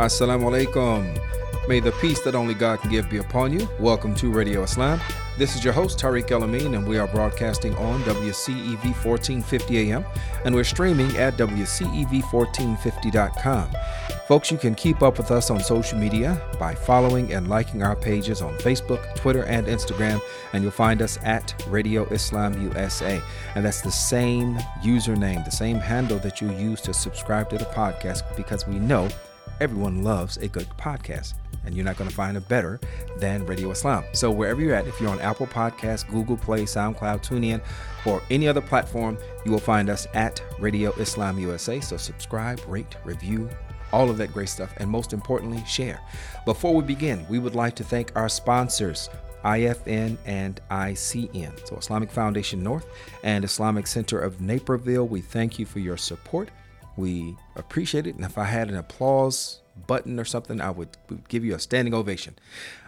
Assalamu alaikum. May the peace that only God can give be upon you. Welcome to Radio Islam. This is your host, Tariq El Amin, and we are broadcasting on WCEV 1450 AM, and we're streaming at WCEV1450.com. Folks, you can keep up with us on social media by following and liking our pages on Facebook, Twitter, and Instagram, and you'll find us at Radio Islam USA. And that's the same username, the same handle that you use to subscribe to the podcast because we know everyone loves a good podcast and you're not going to find a better than Radio Islam. So wherever you're at, if you're on Apple Podcasts, Google Play, SoundCloud, TuneIn, or any other platform, you will find us at Radio Islam USA. So subscribe, rate, review, all of that great stuff, and most importantly, share. Before we begin, we would like to thank our sponsors. IFN and ICN. So, Islamic Foundation North and Islamic Center of Naperville, we thank you for your support. We appreciate it. And if I had an applause button or something, I would, give you a standing ovation.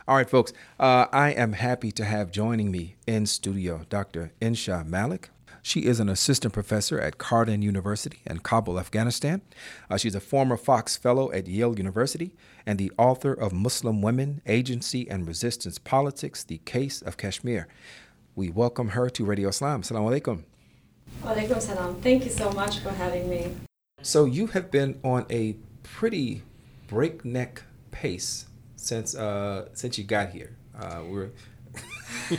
All right, folks, uh, I am happy to have joining me in studio Dr. Inshah Malik. She is an assistant professor at Kardan University in Kabul, Afghanistan. Uh, she's a former Fox Fellow at Yale University and the author of Muslim Women, Agency, and Resistance Politics The Case of Kashmir. We welcome her to Radio Islam. Assalamu alaikum. Salam. Thank you so much for having me. So, you have been on a pretty breakneck pace since uh, since you got here. Uh, we're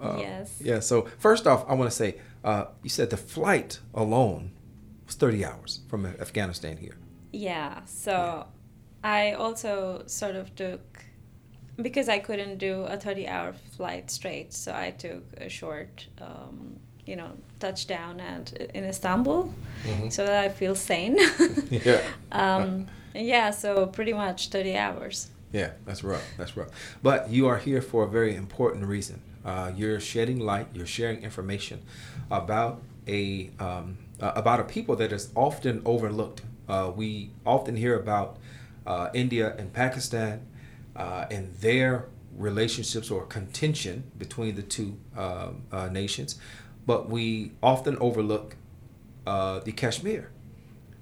uh, yes. Yeah. So first off, I want to say uh, you said the flight alone was thirty hours from Afghanistan here. Yeah. So yeah. I also sort of took because I couldn't do a thirty-hour flight straight, so I took a short. Um, you know, touchdown at in Istanbul, mm-hmm. so that I feel sane. yeah. Um, yeah, so pretty much 30 hours. Yeah, that's rough. That's rough. But you are here for a very important reason. Uh, you're shedding light. You're sharing information about a um, uh, about a people that is often overlooked. Uh, we often hear about uh, India and Pakistan uh, and their relationships or contention between the two um, uh, nations, but we often overlook the Kashmir,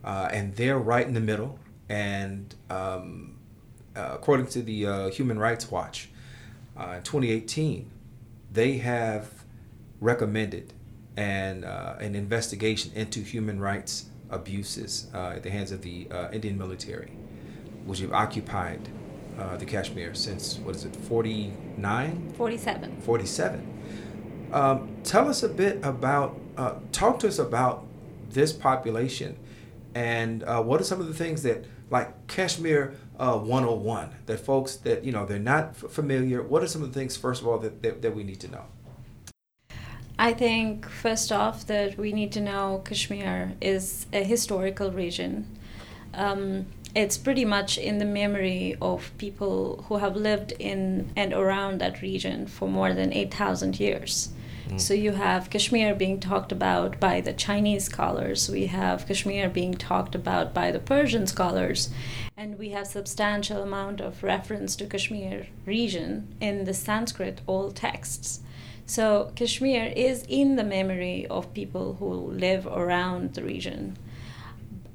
and they're right in the middle and um, uh, according to the uh, Human Rights Watch, uh, in 2018, they have recommended an, uh, an investigation into human rights abuses uh, at the hands of the uh, Indian military, which have occupied the Kashmir since, what is it, 49? 47. 47. Um, tell us a bit about, talk to us about this population and what are some of the things that like Kashmir uh, 101 that folks that you know they're not f- familiar what are some of the things first of all that, that, that we need to know I think first off that we need to know Kashmir is a historical region. Um, it's pretty much in the memory of people who have lived in and around that region for more than 8,000 years. Mm. So you have Kashmir being talked about by the Chinese scholars, we have Kashmir being talked about by the Persian scholars, and we have substantial amount of reference to Kashmir region in the Sanskrit old texts. So Kashmir is in the memory of people who live around the region.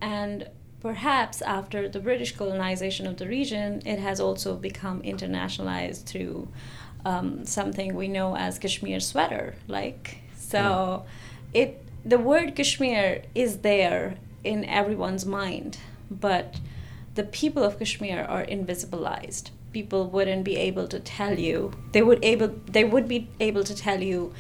And perhaps after the British colonization of the region, it has also become internationalized through um, something we know as Kashmir sweater. Like so, mm. it the word Kashmir is there in everyone's mind, but the people of Kashmir are invisibilized. People wouldn't be able to tell you. They would able. They would be able to tell you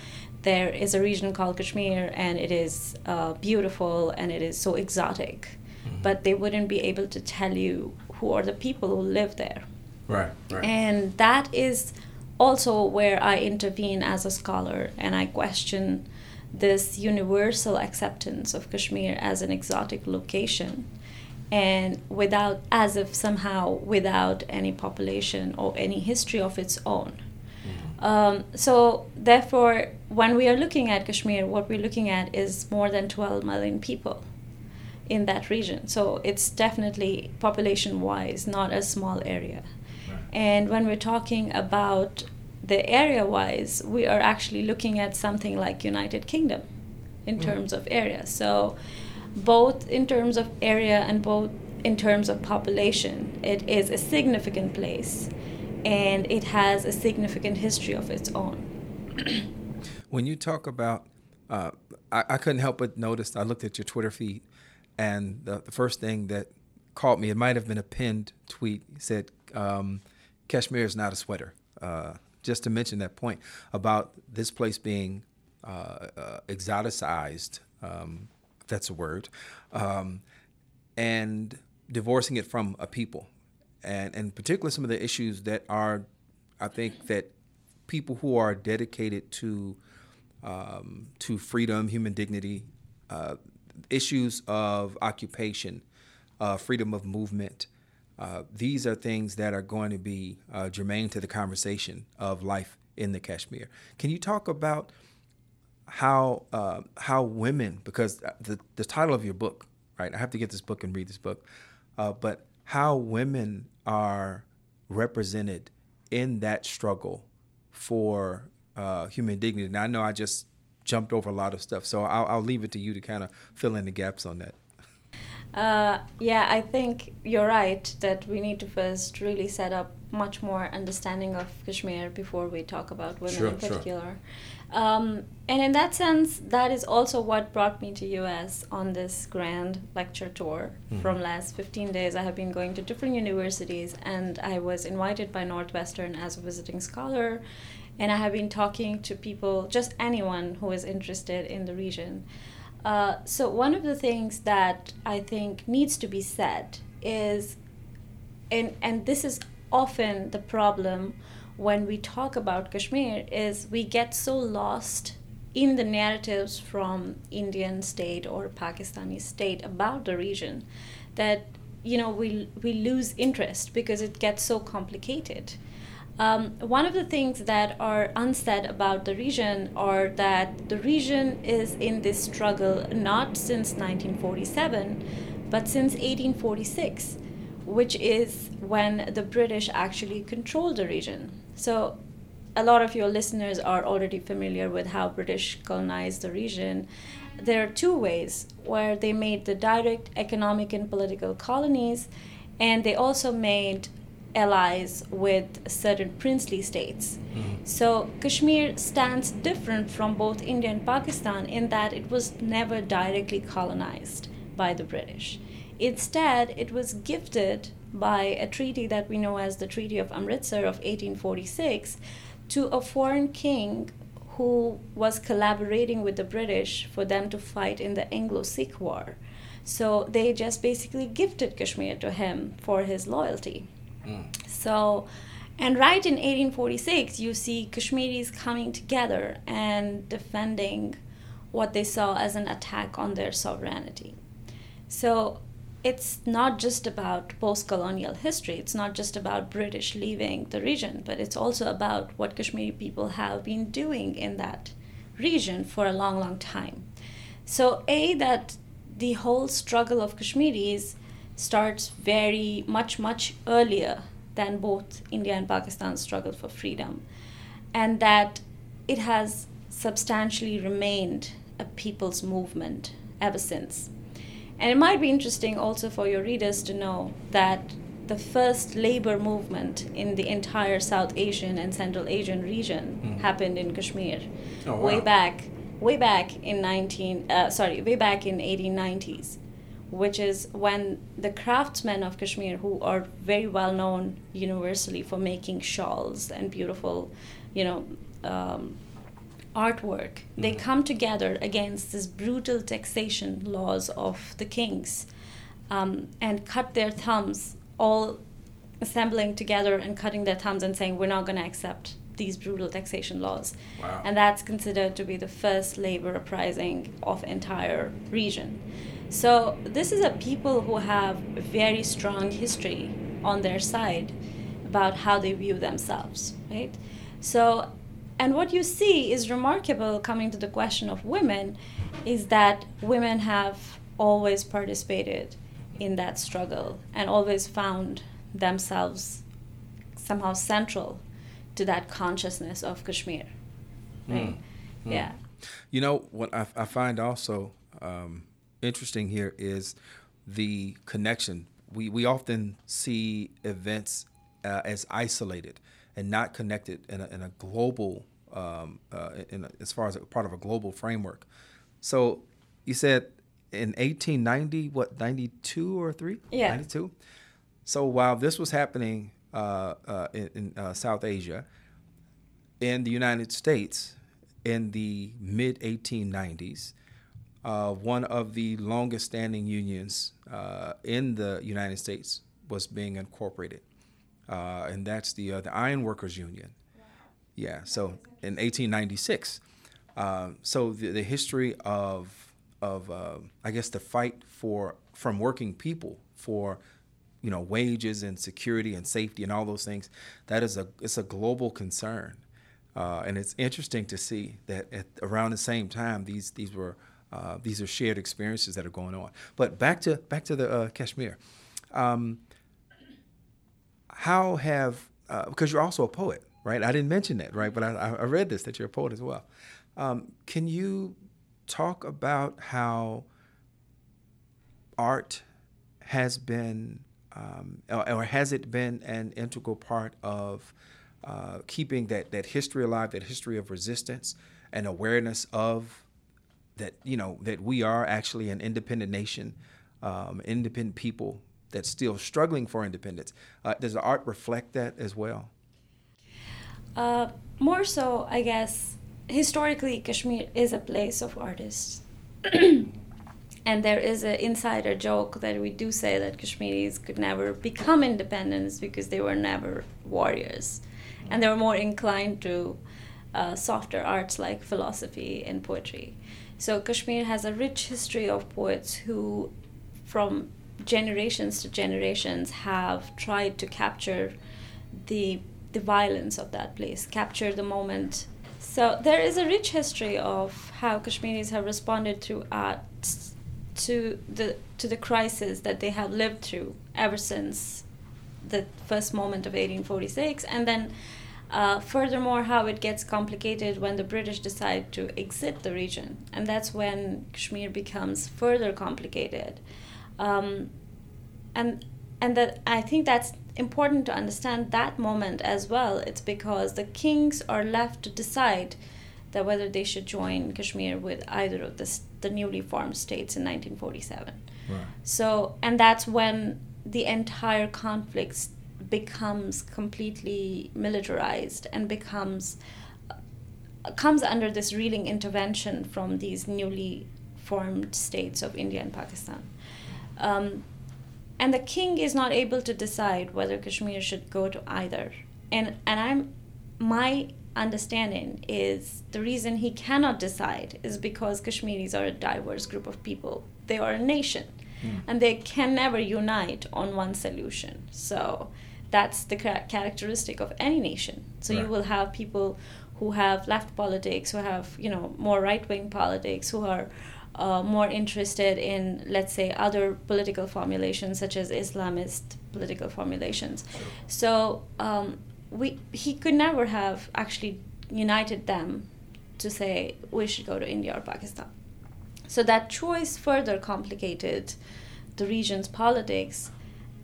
there is a region called Kashmir and it is uh, beautiful and it is so exotic, mm-hmm. but they wouldn't be able to tell you who are the people who live there. Right. Right. And that is also where I intervene as a scholar and I question this universal acceptance of Kashmir as an exotic location and without as if somehow without any population or any history of its own. Mm-hmm. um, so therefore when we are looking at kashmir what we're looking at is more than 12 million people in that region. So it's definitely population wise not a small area. And when we're talking about the area wise, we are actually looking at something like United Kingdom in mm. terms of area. So both in terms of area and both in terms of population, it is a significant place and it has a significant history of its own. when you talk about, uh, I, I, couldn't help but notice, I looked at your Twitter feed, and the, the first thing that caught me, it might have been a pinned tweet, said, um, Kashmir is not a sweater. Uh, just to mention that point about this place being uh, uh exoticized, um, that's a word, um, and divorcing it from a people, and and particularly some of the issues that are, I think that people who are dedicated to um, to freedom, human dignity, uh, issues of occupation, uh, freedom of movement. Uh, these are things that are going to be uh, germane to the conversation of life in the Kashmir. Can you talk about how uh, how women, because the the title of your book, right? I have to get this book and read this book, uh, but how women are represented in that struggle for uh, human dignity. Now I know I just jumped over a lot of stuff, so I'll, I'll leave it to you to kind of fill in the gaps on that. Uh, yeah, I think you're right that we need to first really set up much more understanding of Kashmir before we talk about women sure, in particular. Sure. Um, and in that sense, that is also what brought me to US on this grand lecture tour. Mm-hmm. From last 15 days, I have been going to different universities, and I was invited by Northwestern as a visiting scholar, and I have been talking to people, just anyone who is interested in the region. Uh, so one of the things that I think needs to be said is, and and this is often the problem when we talk about Kashmir is we get so lost in the narratives from Indian state or Pakistani state about the region that you know we we lose interest because it gets so complicated. Um, one of the things that are unsaid about the region are that the region is in this struggle not since 1947 but since 1846 which is when the British actually controlled the region. So, a lot of your listeners are already familiar with how British colonized the region. There are two ways where they made the direct economic and political colonies, and they also made allies with certain princely states. Mm-hmm. So Kashmir stands different from both India and Pakistan in that it was never directly colonized by the British. Instead, it was gifted by a treaty that we know as the Treaty of Amritsar of 1846 to a foreign king who was collaborating with the British for them to fight in the Anglo Sikh War. So they just basically gifted Kashmir to him for his loyalty. So, and right in 1846, you see Kashmiris coming together and defending what they saw as an attack on their sovereignty. So, it's not just about post colonial history, it's not just about British leaving the region, but it's also about what Kashmiri people have been doing in that region for a long, long time. So, A, that the whole struggle of Kashmiris starts very much, much earlier than both India and Pakistan struggled for freedom, and that it has substantially remained a people's movement ever since. And it might be interesting also for your readers to know that the first labor movement in the entire South Asian and Central Asian region mm. happened in Kashmir, oh, wow. way back, way back in 19, uh, sorry, way back in 1890s, which is when the craftsmen of Kashmir, who are very well known universally for making shawls and beautiful, you know, um, artwork, mm-hmm. they come together against this brutal taxation laws of the kings um, and cut their thumbs, all assembling together and cutting their thumbs and saying, We're not going to accept these brutal taxation laws. Wow. And that's considered to be the first labor uprising of entire region. So this is a people who have very strong history on their side about how they view themselves, right? So and what you see is remarkable coming to the question of women is that women have always participated in that struggle and always found themselves somehow central to that consciousness of Kashmir. Right? Mm. Mm. Yeah. You know, what I, I find also um, interesting here is the connection we we often see events uh, as isolated and not connected in a, in a global, um, uh, in a, as far as a part of a global framework. So you said in 1890, what 92 or three? Yeah, 92. So while this was happening uh, uh, in, in uh, South Asia, in the United States, in the mid 1890s, uh, one of the longest standing unions uh, in the United States was being incorporated, uh, and that's the uh, the Iron Workers Union. Yeah, so in 1896. Um, so the, the history of of uh, I guess the fight for from working people for you know wages and security and safety and all those things that is a it's a global concern uh, and it's interesting to see that at around the same time these these were uh, these are shared experiences that are going on. But back to back to the uh, Kashmir. Um, how have uh, because you're also a poet, right? I didn't mention that, right? But I, I read this that you're a poet as well. Um, can you talk about how art has been, um, or, or, has it been an integral part of uh, keeping that, that history alive, that history of resistance and awareness of that, you know, that we are actually an independent nation, um, independent people that's still struggling for independence. Uh, does the art reflect that as well? Uh, more so, I guess, historically, Kashmir is a place of artists. and there is an insider joke that we do say that Kashmiris could never become independent because they were never warriors and they were more inclined to uh, softer arts like philosophy and poetry. So Kashmir has a rich history of poets who, from generations to generations, have tried to capture the the violence of that place, capture the moment. So there is a rich history of how Kashmiris have responded through art to the to the crisis that they have lived through ever since the first moment of 1846 and then uh, furthermore how it gets complicated when the british decide to exit the region. And that's when kashmir becomes further complicated. Um, and and that i think that's important to understand that moment as well. It's because the kings are left to decide that whether they should join kashmir with either of the, the newly formed states in 1947 right. so and that's when the entire conflict becomes completely militarized and becomes comes under this reeling intervention from these newly formed states of India and Pakistan. Um, and the king is not able to decide whether Kashmir should go to either. And and I'm my understanding is the reason he cannot decide is because Kashmiris are a diverse group of people. They are a nation mm. and they can never unite on one solution. So that's the characteristic of any nation. So right. you will have people who have left politics, who have you know more right wing politics, who are uh, more interested in let's say other political formulations such as Islamist political formulations. So um, we he could never have actually united them to say we should go to India or Pakistan. So that choice further complicated the region's politics.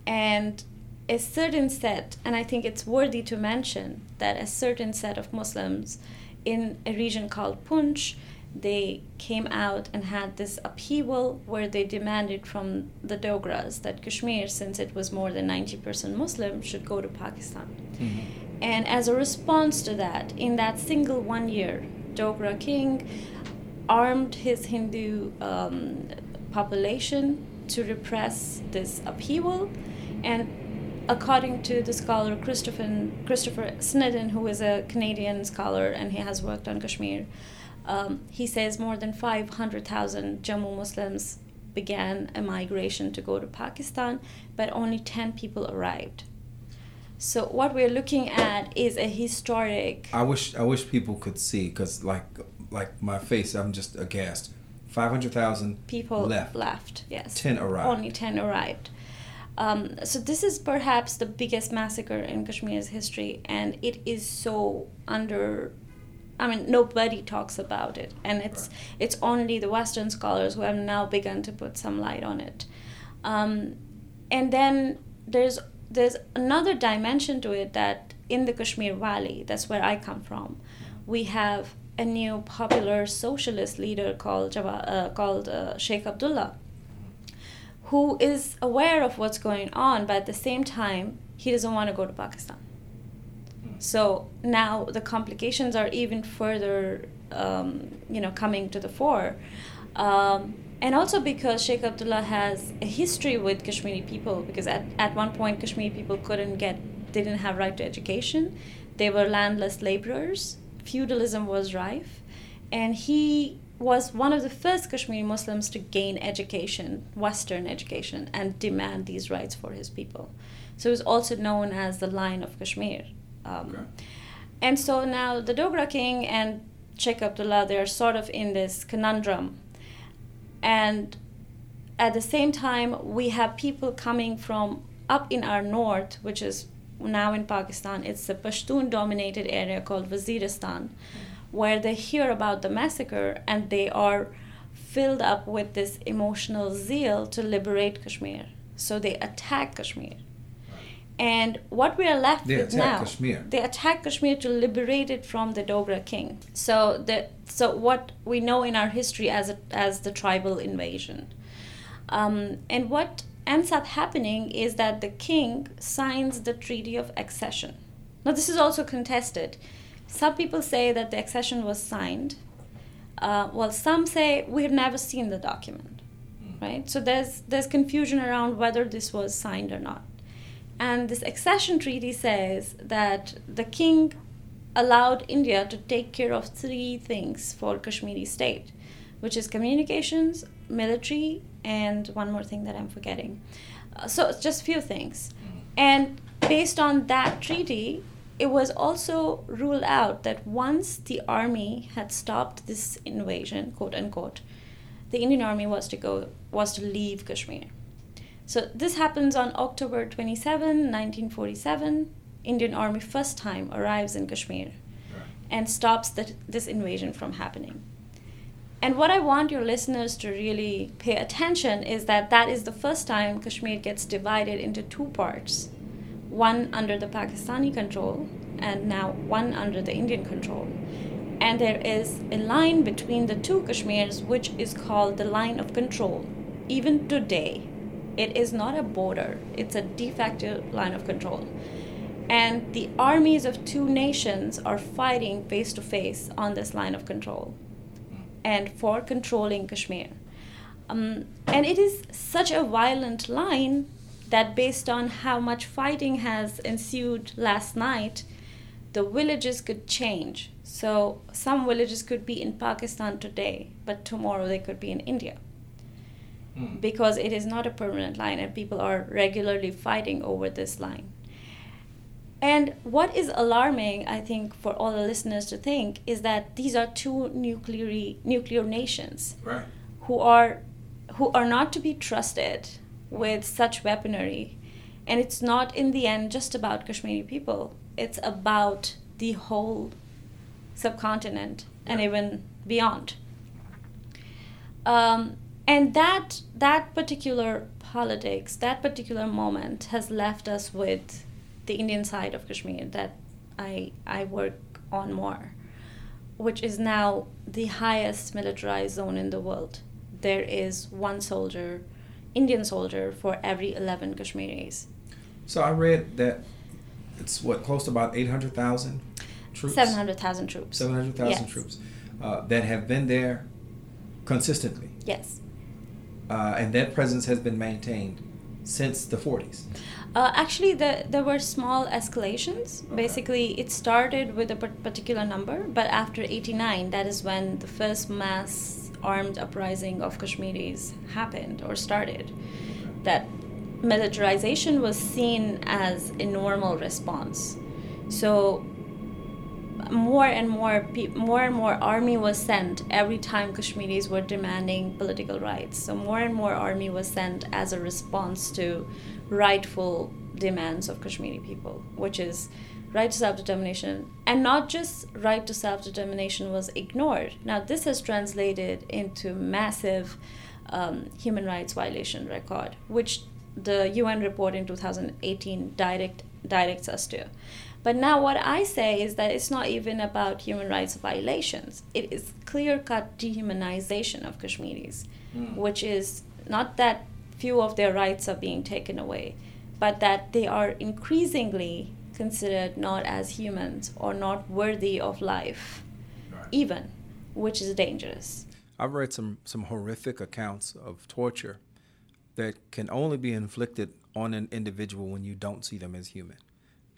And a certain set, and I think it's worthy to mention that a certain set of Muslims in a region called Poonch, they came out and had this upheaval where they demanded from the Dogras that Kashmir, since it was more than 90% Muslim, should go to Pakistan. Mm-hmm. And as a response to that, in that single one year, Dogra king armed his Hindu um, population to repress this upheaval. And according to the scholar Christopher, Christopher Snedden, who is a Canadian scholar and he has worked on Kashmir, um, he says more than 500,000 Jammu Muslims began a migration to go to Pakistan, but only 10 people arrived. So what we're looking at is a historic. I wish I wish people could see because like like my face, I'm just aghast. Five hundred thousand people left. Left, yes. Ten arrived. Only ten arrived. Um, so this is perhaps the biggest massacre in Kashmir's history, and it is so under. I mean, nobody talks about it, and it's right. it's only the Western scholars who have now begun to put some light on it. Um, and then there's there's another dimension to it that in the Kashmir Valley, that's where I come from, we have a new popular socialist leader called uh, called uh, Sheikh Abdullah, who is aware of what's going on, but at the same time, he doesn't want to go to Pakistan. So now the complications are even further, um, you know, coming to the fore. Um, and also because Sheikh Abdullah has a history with Kashmiri people, because at, at one point Kashmiri people couldn't get, didn't have right to education. They were landless laborers. Feudalism was rife. And he was one of the first Kashmiri Muslims to gain education, Western education, and demand these rights for his people. So he was also known as the Lion of Kashmir. Um, okay. And so now the Dogra king and Sheikh Abdullah, they're sort of in this conundrum. And at the same time, we have people coming from up in our north, which is now in Pakistan. It's a Pashtun dominated area called Waziristan, where they hear about the massacre and they are filled up with this emotional zeal to liberate Kashmir. So they attack Kashmir. And what we are left they with now, Kashmir. they attack Kashmir to liberate it from the Dogra king. So the so what we know in our history as a, as the tribal invasion, um, and what ends up happening is that the king signs the treaty of accession. Now this is also contested. Some people say that the accession was signed. Uh, well, some say we have never seen the document, hmm. right? So there's there's confusion around whether this was signed or not. And this accession treaty says that the king allowed India to take care of three things for Kashmiri state, which is communications, military, and one more thing that I'm forgetting. Uh, so it's just a few things. And based on that treaty, it was also ruled out that once the army had stopped this invasion, quote unquote, the Indian army was to go was to leave Kashmir. So this happens on October 27, 1947. Indian Army first time arrives in Kashmir and stops the, this invasion from happening. And what I want your listeners to really pay attention is that that is the first time Kashmir gets divided into two parts one under the Pakistani control, and now one under the Indian control. And there is a line between the two Kashmirs which is called the line of control, even today. It is not a border, it's a de facto line of control. And the armies of two nations are fighting face to face on this line of control and for controlling Kashmir. Um, and it is such a violent line that, based on how much fighting has ensued last night, the villages could change. So, some villages could be in Pakistan today, but tomorrow they could be in India. Mm. because it is not a permanent line and people are regularly fighting over this line. And what is alarming, I think, for all the listeners to think, is that these are two nuclear nuclear nations right. who are who are not to be trusted with such weaponry. And it's not in the end just about Kashmiri people. It's about the whole subcontinent yeah. and even beyond. Um, and that that particular politics that particular moment has left us with the indian side of kashmir that i i work on more which is now the highest militarized zone in the world there is one soldier indian soldier for every 11 kashmiris so i read that it's what close to about 800000 troops 700000 troops 700000 yes. troops uh, that have been there consistently yes uh, and that presence has been maintained since the 40s. Uh, actually, the, there were small escalations. Okay. Basically, it started with a particular number, but after 89, that is when the first mass armed uprising of Kashmiris happened or started. That militarization was seen as a normal response. So more and more pe- more and more army was sent every time Kashmiris were demanding political rights. So more and more army was sent as a response to rightful demands of Kashmiri people, which is right to self-determination and not just right to self-determination was ignored now this has translated into massive um, human rights violation record which the UN report in 2018 direct, directs us to. But now, what I say is that it's not even about human rights violations. It is clear cut dehumanization of Kashmiris, mm. which is not that few of their rights are being taken away, but that they are increasingly considered not as humans or not worthy of life, right. even, which is dangerous. I've read some, some horrific accounts of torture that can only be inflicted on an individual when you don't see them as human.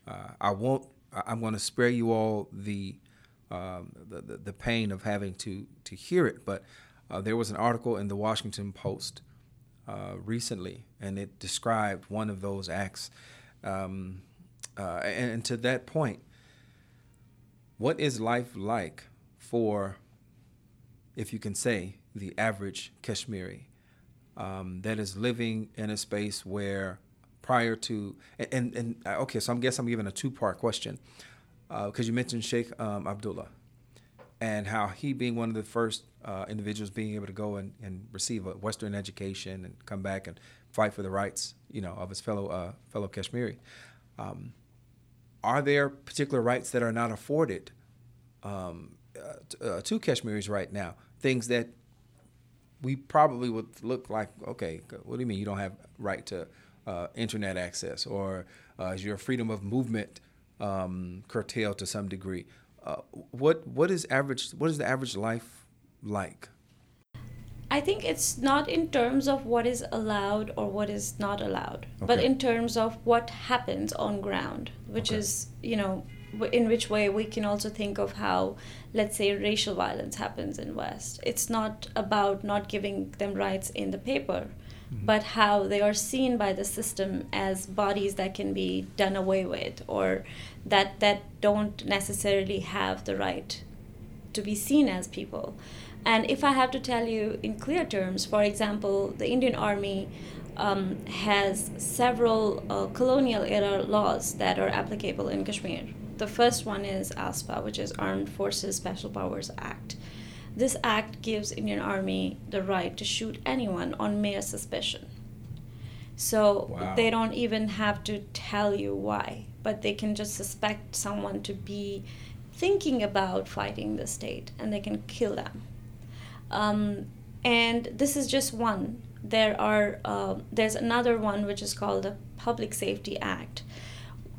Uh, I won't. I'm going to spare you all the, um, the, the, the pain of having to to hear it. But uh, there was an article in the Washington Post uh, recently, and it described one of those acts. Um, uh, and, and to that point, what is life like for, if you can say, the average Kashmiri um, that is living in a space where prior to and and, uh, okay, so I'm guess I'm giving a two part question because uh, you mentioned Sheikh um, Abdullah and how he being one of the first uh, individuals being able to go and, and receive a Western education and come back and fight for the rights, you know, of his fellow uh, fellow Kashmiri. Um, are there particular rights that are not afforded um, uh, to, uh, to Kashmiris right now? Things that we probably would look like, okay, what do you mean you don't have right to uh, internet access, or uh, is your freedom of movement um, curtailed to some degree? Uh, what what is average? What is the average life like? I think it's not in terms of what is allowed or what is not allowed, okay. but in terms of what happens on ground, which okay. is you know in which way we can also think of how let's say racial violence happens in west it's not about not giving them rights in the paper mm-hmm. but how they are seen by the system as bodies that can be done away with or that that don't necessarily have the right to be seen as people and if i have to tell you in clear terms for example the indian army um, has several uh, colonial era laws that are applicable in kashmir the first one is AFSPA, which is Armed Forces Special Powers Act. This act gives Indian Army the right to shoot anyone on mere suspicion. So wow. they don't even have to tell you why, but they can just suspect someone to be thinking about fighting the state and they can kill them. Um, and this is just one. There are uh, there's another one which is called the Public Safety Act,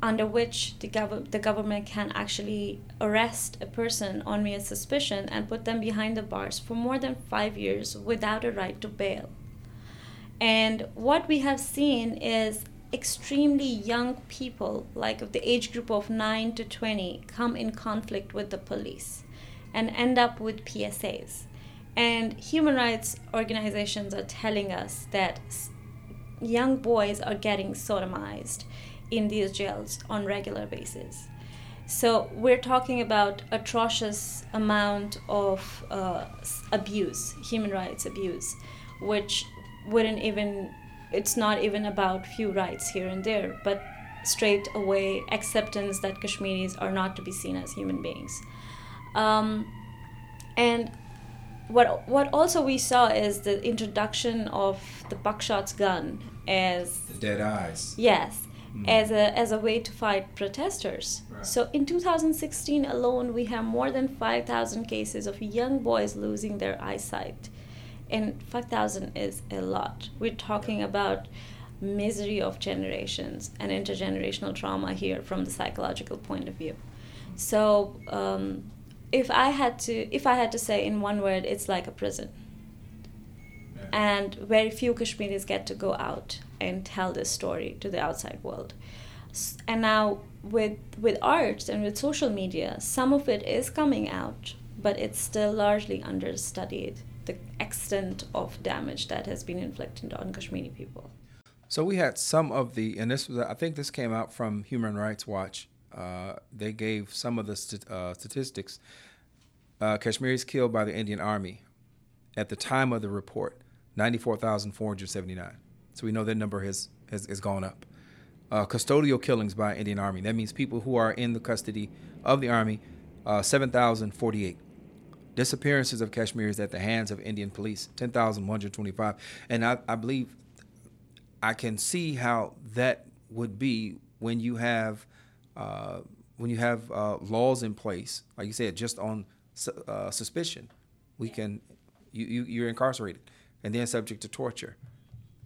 under which the, gov- the government can actually arrest a person on mere suspicion and put them behind the bars for more than five years without a right to bail. And what we have seen is extremely young people, like of the age group of 9 to 20, come in conflict with the police and end up with PSAs. And human rights organizations are telling us that young boys are getting sodomized in these jails on regular basis. So we're talking about atrocious amount of uh, abuse, human rights abuse, which wouldn't even. It's not even about few rights here and there, but straight away acceptance that Kashmiris are not to be seen as human beings. Um, and what what also we saw is the introduction of the buckshot's gun as the dead eyes. Yes, mm. as a as a way to fight protesters. Right. So in 2016 alone, we have more than 5,000 cases of young boys losing their eyesight, and 5,000 is a lot. We're talking about misery of generations and intergenerational trauma here from the psychological point of view. So. Um, if I had to, if I had to say in one word, it's like a prison and very few Kashmiris get to go out and tell this story to the outside world. And now with with arts and with social media, some of it is coming out, but it's still largely understudied. The extent of damage that has been inflicted on Kashmiri people. So we had some of the, and this was, I think this came out from Human Rights Watch. Uh, they gave some of the st- uh, statistics. Uh, Kashmiris killed by the Indian Army at the time of the report 94,479. So we know that number has, has, has gone up. Uh, custodial killings by Indian Army. That means people who are in the custody of the Army, uh, 7,048. Disappearances of Kashmiris at the hands of Indian police, 10,125. And I, I believe, I can see how that would be when you have uh, when you have uh, laws in place, like you said, just on su- uh, suspicion, we can you, you you're incarcerated and then subject to torture.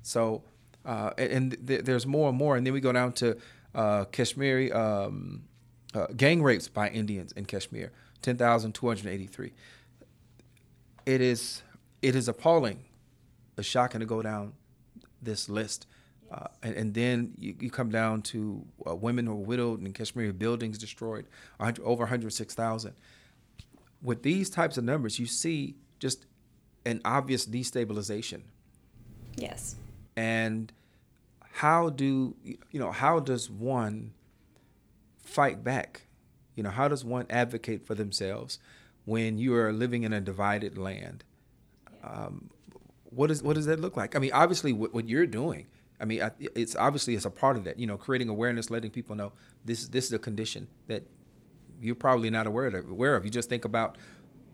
So uh, and, and th- there's more and more, and then we go down to uh, Kashmiri um, uh, gang rapes by Indians in Kashmir, ten thousand two hundred eighty-three. It is it is appalling, it's shocking to go down this list. Uh, and, and, then you, you, come down to uh, women who are widowed and Kashmiri buildings destroyed, over 106,000. With these types of numbers, you see just an obvious destabilization. Yes. And how do you know? How does one fight back? You know, how does one advocate for themselves when you are living in a divided land? Um, what does what does that look like? I mean, obviously, what, what you're doing I mean, it's obviously it's a part of that. You know, creating awareness, letting people know this this is a condition that you're probably not aware of. Aware of. You just think about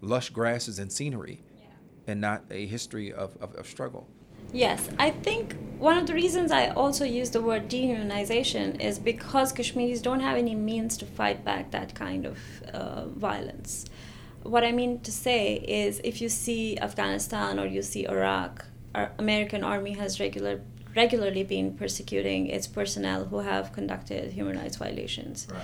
lush grasses and scenery, yeah. and not a history of, of, of, struggle. Yes, I think one of the reasons I also use the word dehumanization is because Kashmiris don't have any means to fight back that kind of uh, violence. What I mean to say is, if you see Afghanistan or you see Iraq, our American army has regular regularly been persecuting its personnel who have conducted human rights violations. Right.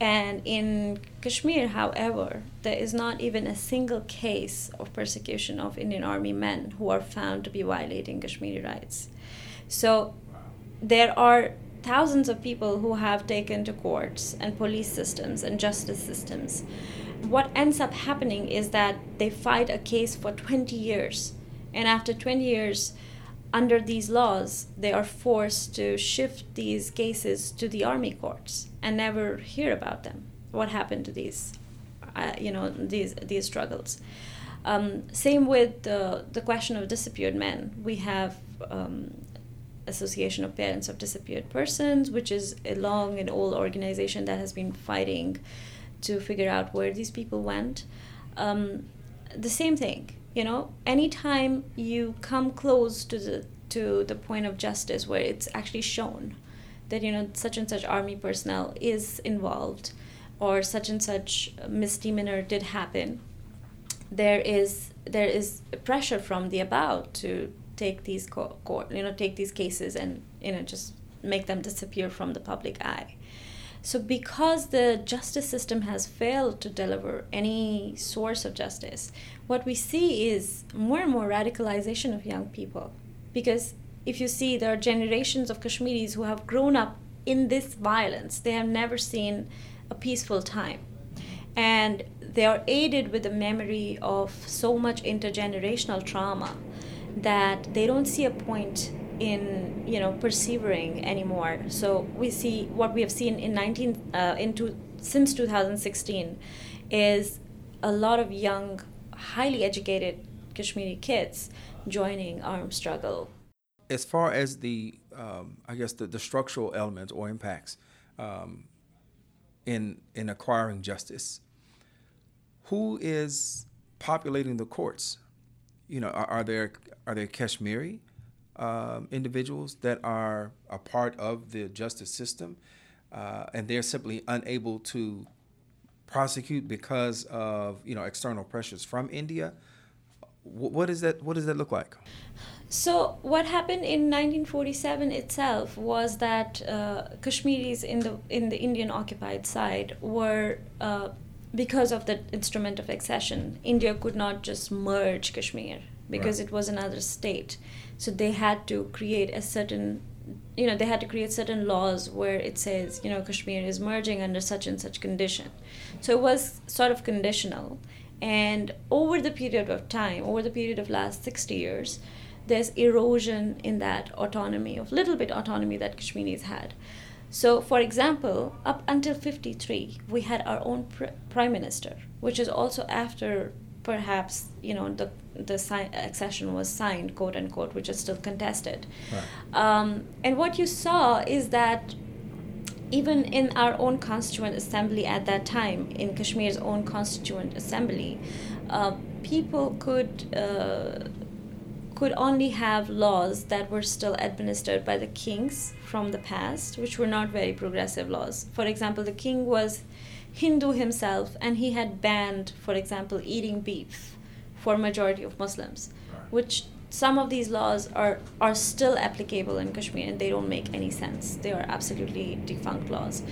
And in Kashmir, however, there is not even a single case of persecution of Indian Army men who are found to be violating Kashmiri rights. So there are thousands of people who have taken to courts and police systems and justice systems. What ends up happening is that they fight a case for 20 years. And after 20 years, under these laws, they are forced to shift these cases to the army courts and never hear about them. What happened to these, uh, you know, these these struggles? Um, same with the the question of disappeared men. We have um, Association of Parents of Disappeared Persons, which is a long and old organization that has been fighting to figure out where these people went. Um, the same thing you know anytime you come close to the to the point of justice where it's actually shown that you know such and such army personnel is involved or such and such misdemeanor did happen there is there is pressure from the above to take these court you know take these cases and you know just make them disappear from the public eye so, because the justice system has failed to deliver any source of justice, what we see is more and more radicalization of young people. Because if you see, there are generations of Kashmiris who have grown up in this violence, they have never seen a peaceful time. And they are aided with the memory of so much intergenerational trauma that they don't see a point in you know persevering anymore. So we see what we have seen in 19 uh, into since 2016 is a lot of young, highly educated Kashmiri kids joining armed struggle. As far as the, um, I guess the, the structural elements or impacts um, in in acquiring justice, who is populating the courts? You know, are, are there are there Kashmiri? Um, individuals that are a part of the justice system, uh, and they're simply unable to prosecute because of you know external pressures from India. what is that? What does that look like? So what happened in 1947 itself was that uh, Kashmiris in the in the Indian occupied side were. Uh, because of the instrument of accession, India could not just merge Kashmir because right. it was another state. So they had to create a certain you know they had to create certain laws where it says you know kashmir is merging under such and such condition. So it was sort of conditional. And over the period of time over the period of last 60 years there's erosion in that autonomy of little bit autonomy that kashmiris had. So for example up until 53 we had our own pr- prime minister which is also after perhaps you know the the si- accession was signed quote unquote which is still contested right. um, and what you saw is that even in our own constituent assembly at that time in kashmir's own constituent assembly uh, people could uh, could only have laws that were still administered by the kings from the past, which were not very progressive laws. For example, the king was Hindu himself, and he had banned, for example, eating beef for majority of Muslims, which some of these laws are are still applicable in Kashmir, and they don't make any sense. They are absolutely defunct laws.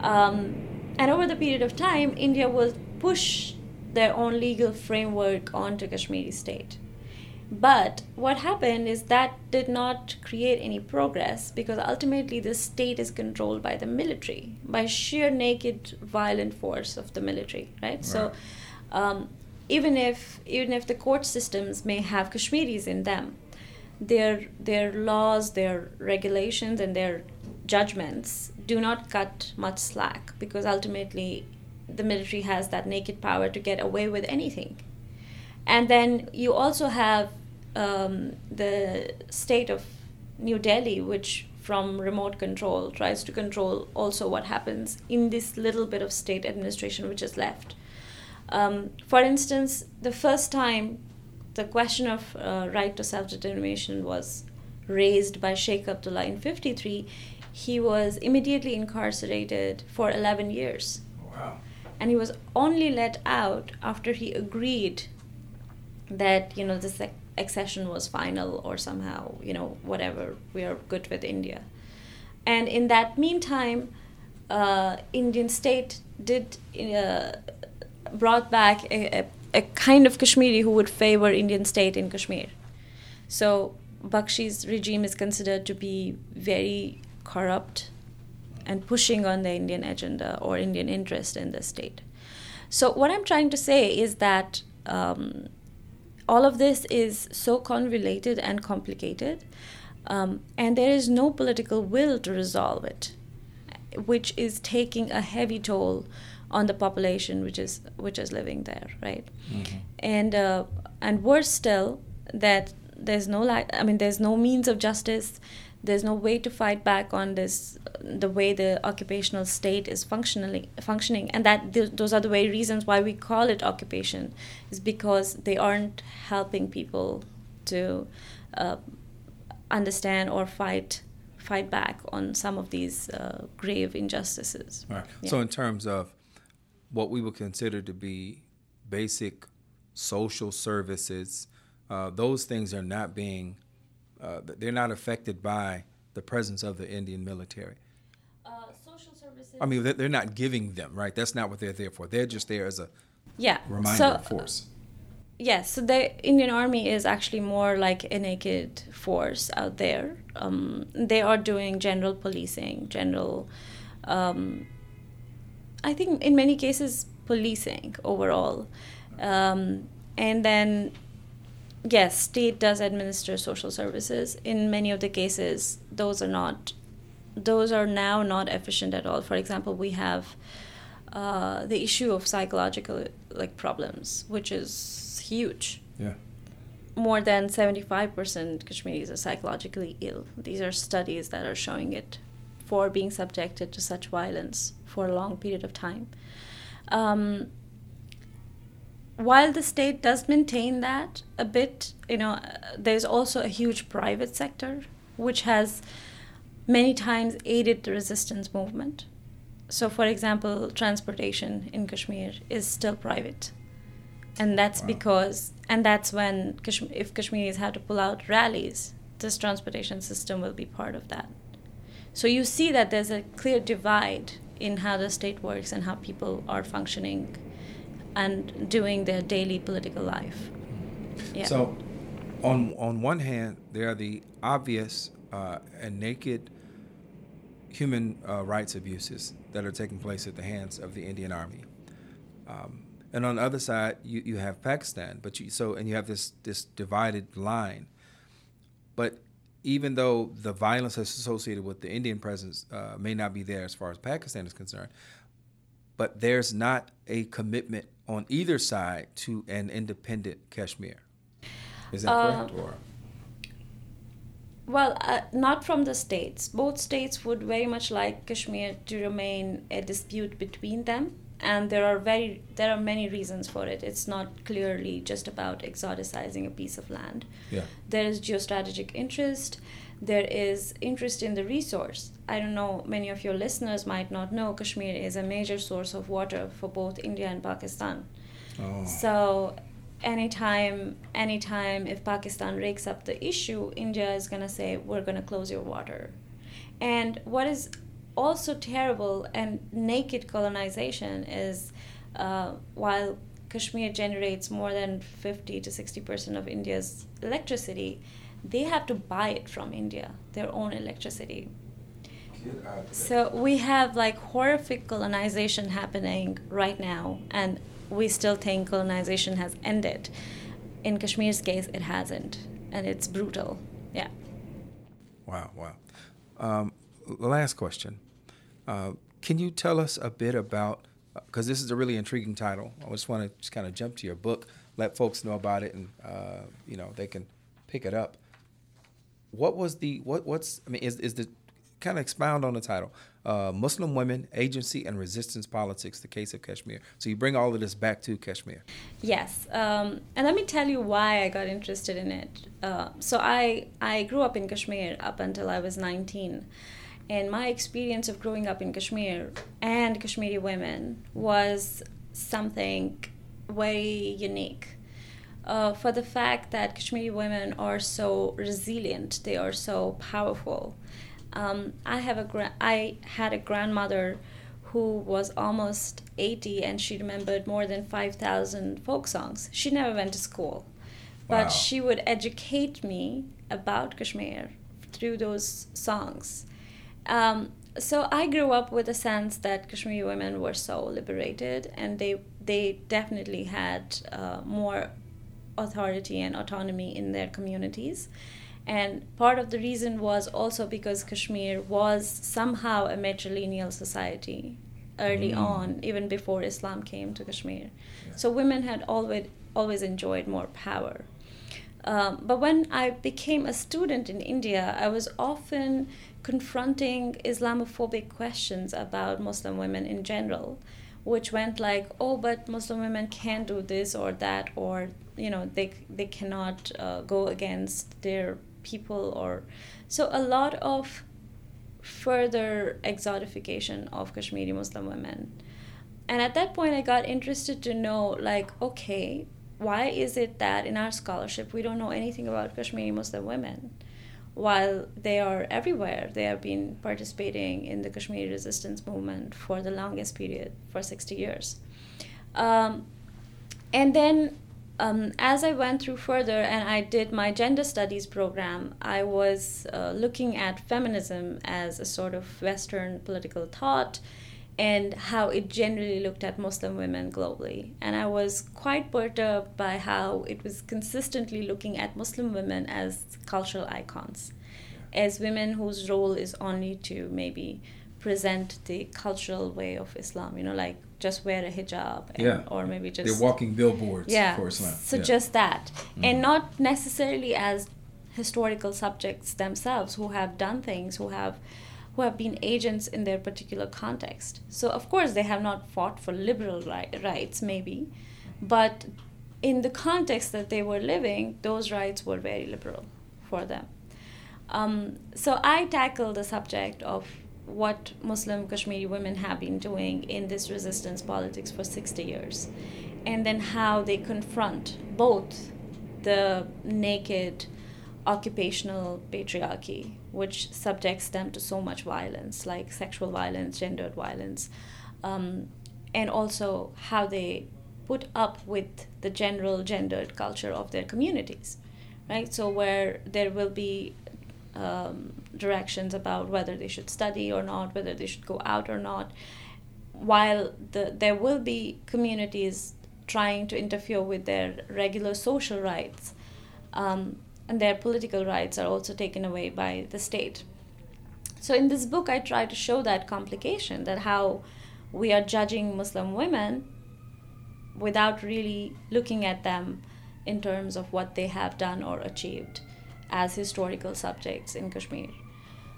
Um, and over the period of time, India will push their own legal framework onto Kashmiri state. But what happened is that did not create any progress because ultimately the state is controlled by the military, by sheer naked violent force of the military, right? right. So um, even if even if the court systems may have Kashmiris in them, their their laws, their regulations, and their judgments do not cut much slack because ultimately the military has that naked power to get away with anything. And then you also have um, the state of New Delhi, which from remote control tries to control also what happens in this little bit of state administration which is left. Um, for instance, the first time the question of uh, right to self determination was raised by Sheikh Abdullah in 53, he was immediately incarcerated for 11 years. Wow. And he was only let out after he agreed that, you know, this accession was final or somehow, you know, whatever, we are good with India. And in that meantime, uh, Indian state did uh, brought back a, a, a, kind of Kashmiri who would favor Indian state in Kashmir. So Bakshi's regime is considered to be very corrupt and pushing on the Indian agenda or Indian interest in the state. So what I'm trying to say is that um, all of this is so convoluted and complicated, um, and there is no political will to resolve it, which is taking a heavy toll on the population which is which is living there, right? Mm-hmm. And uh, and worse still, that there's no like I mean there's no means of justice there's no way to fight back on this the way the occupational state is functionally functioning and that th- those are the very reasons why we call it occupation is because they aren't helping people to uh, understand or fight fight back on some of these uh, grave injustices right. Yeah. so in terms of what we would consider to be basic social services uh, those things are not being uh, they're not affected by the presence of the Indian military. Uh, social services. I mean, they're not giving them right. That's not what they're there for. They're just there as a yeah reminder so, force. Yes, so the Indian Army is actually more like a naked force out there. Um, they are doing general policing, general, um, I think in many cases, policing overall. Um, and then yes, state does administer social services. In many of the cases, those are not, those are now not efficient at all. For example, we have uh, the issue of psychological like problems, which is huge. Yeah. More than seventy-five percent Kashmiris are psychologically ill. These are studies that are showing it for being subjected to such violence for a long period of time. Um, while the state does maintain that a bit, you know, there's also a huge private sector which has many times aided the resistance movement. So, for example, transportation in Kashmir is still private. And that's wow. because, and that's when, if Kashmiris have to pull out rallies, this transportation system will be part of that. So, you see that there's a clear divide in how the state works and how people are functioning and doing their daily political life. Yeah. So, on on one hand, there are the obvious uh, and naked human uh, rights abuses that are taking place at the hands of the Indian Army. Um, and on the other side, you, you have Pakistan, but you so and you have this this divided line. But even though the violence associated with the Indian presence uh, may not be there as far as Pakistan is concerned, but there's not a commitment on either side to an independent Kashmir. Is that uh, correct? Or? Well, uh, not from the states. Both states would very much like Kashmir to remain a dispute between them and there are very there are many reasons for it. It's not clearly just about exoticizing a piece of land. Yeah. There is geostrategic interest. There is interest in the resource. I don't know, many of your listeners might not know Kashmir is a major source of water for both India and Pakistan. Oh. So anytime anytime if Pakistan rakes up the issue, India is gonna say we're gonna close your water. And what is also terrible and naked colonization is uh, while Kashmir generates more than 50 to 60 percent of India's electricity, they have to buy it from India, their own electricity. So we have like horrific colonization happening right now, and we still think colonization has ended. In Kashmir's case, it hasn't, and it's brutal. Yeah. Wow, wow. Um, last question. Uh, can you tell us a bit about, because this is a really intriguing title. I just want to just kind of jump to your book, let folks know about it, and uh, you know they can pick it up. What was the what? What's I mean, is is the kind of expound on the title? Uh, Muslim women, agency, and resistance politics: the case of Kashmir. So you bring all of this back to Kashmir. Yes, um, and let me tell you why I got interested in it. Uh, so I I grew up in Kashmir up until I was nineteen. And my experience of growing up in Kashmir and Kashmiri women was something very unique. Uh, for the fact that Kashmiri women are so resilient, they are so powerful. Um, I have a gra- I had a grandmother who was almost 80 and she remembered more than 5,000 folk songs. She never went to school, but Wow. she would educate me about Kashmir through those songs. Um, so I grew up with a sense that Kashmiri women were so liberated, and they they definitely had uh, more authority and autonomy in their communities. And part of the reason was also because Kashmir was somehow a matrilineal society early Mm. on, even before Islam came to Kashmir. So women had always always enjoyed more power. Um, but when I became a student in India, I was often confronting Islamophobic questions about Muslim women in general, which went like, "Oh, but Muslim women can't do this or that, or you know, they they cannot uh, go against their people." Or so a lot of further exotification of Kashmiri Muslim women. And at that point, I got interested to know, like, okay, why is it that in our scholarship we don't know anything about Kashmiri Muslim women? While they are everywhere, they have been participating in the Kashmiri resistance movement for the longest period, for 60 years. Um, and then um, as I went through further and I did my gender studies program, I was uh, looking at feminism as a sort of Western political thought and how it generally looked at Muslim women globally. And I was quite perturbed by how it was consistently looking at Muslim women as cultural icons, as women whose role is only to maybe present the cultural way of Islam, you know, like just wear a hijab and, Yeah. or maybe just They're walking billboards yeah. for Islam. So Yeah. just that, and mm-hmm. not necessarily as historical subjects themselves who have done things, who have who have been agents in their particular context. So of course they have not fought for liberal ri- rights, maybe, but in the context that they were living, those rights were very liberal for them. Um, so I tackle the subject of what Muslim Kashmiri women have been doing in this resistance politics for 60 years, and then how they confront both the naked occupational patriarchy, which subjects them to so much violence, like sexual violence, gendered violence, um, and also how they put up with the general gendered culture of their communities, right? So, where there will be um, directions about whether they should study or not, whether they should go out or not, while the, there will be communities trying to interfere with their regular social rights, um, and their political rights are also taken away by the state. So, in this book, I try to show that complication that how we are judging Muslim women without really looking at them in terms of what they have done or achieved as historical subjects in Kashmir.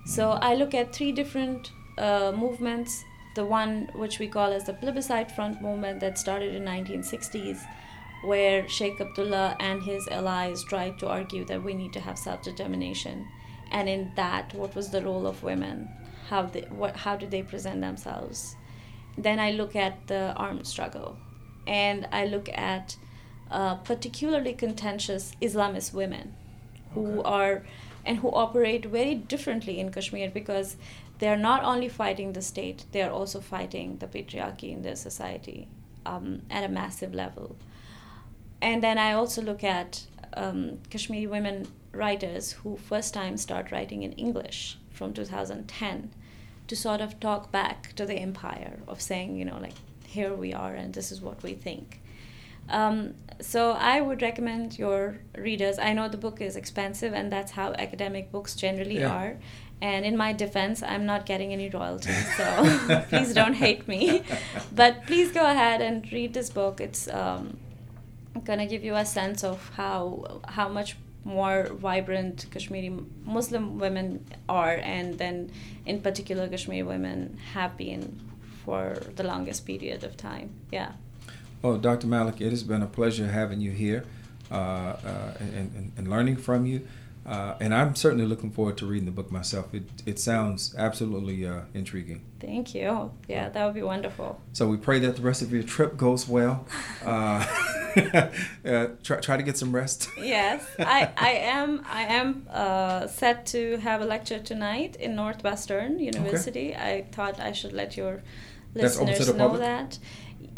So I look at three different uh, movements the one which we call as the plebiscite front movement that started in 1960s where Sheikh Abdullah and his allies tried to argue that we need to have self-determination and in that what was the role of women? How they, what, how did they present themselves? Then i look at the armed struggle and i look at uh, particularly contentious islamist women who Okay. are and who operate very differently in kashmir because they are not only fighting the state they are also fighting the patriarchy in their society um, at a massive level and then I also look at um, Kashmiri women writers who first time start writing in English from 2010 to sort of talk back to the empire of saying, you know, like, here we are and this is what we think. Um, so I would recommend your readers. I know the book is expensive, and that's how academic books generally Yeah. are. And in my defense, I'm not getting any royalties, so please don't hate me. But please go ahead and read this book. It's um, gonna give you a sense of how how much more vibrant Kashmiri Muslim women are, and then in particular Kashmiri women have been for the longest period of time. Yeah. Well, Dr. Malik, it has been a pleasure having you here uh, uh, and, and, and learning from you. Uh, and I'm certainly looking forward to reading the book myself. It, it sounds absolutely uh, intriguing. Thank you. Yeah, that would be wonderful. So we pray that the rest of your trip goes well. Uh, try, try to get some rest. Yes, I, I am I am uh, set to have a lecture tonight in Northwestern University. I thought I should let your That's open to listeners know that.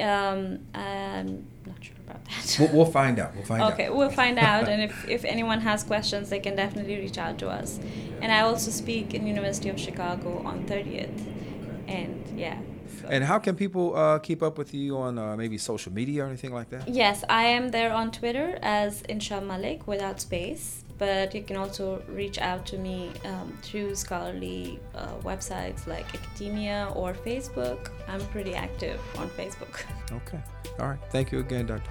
Um, I'm not sure about that. We'll, we'll find out. We'll find out. okay, we'll find out, and if, if anyone has questions, they can definitely reach out to us. And I also speak in University of Chicago on 30th, and yeah. And how can people uh, keep up with you on uh, maybe social media or anything like that? Yes, I am there on Twitter as Inshah Malik without space, but you can also reach out to me um, through scholarly uh, websites like Academia or Facebook. I'm pretty active on Facebook. Okay. All right. Thank you again, Dr.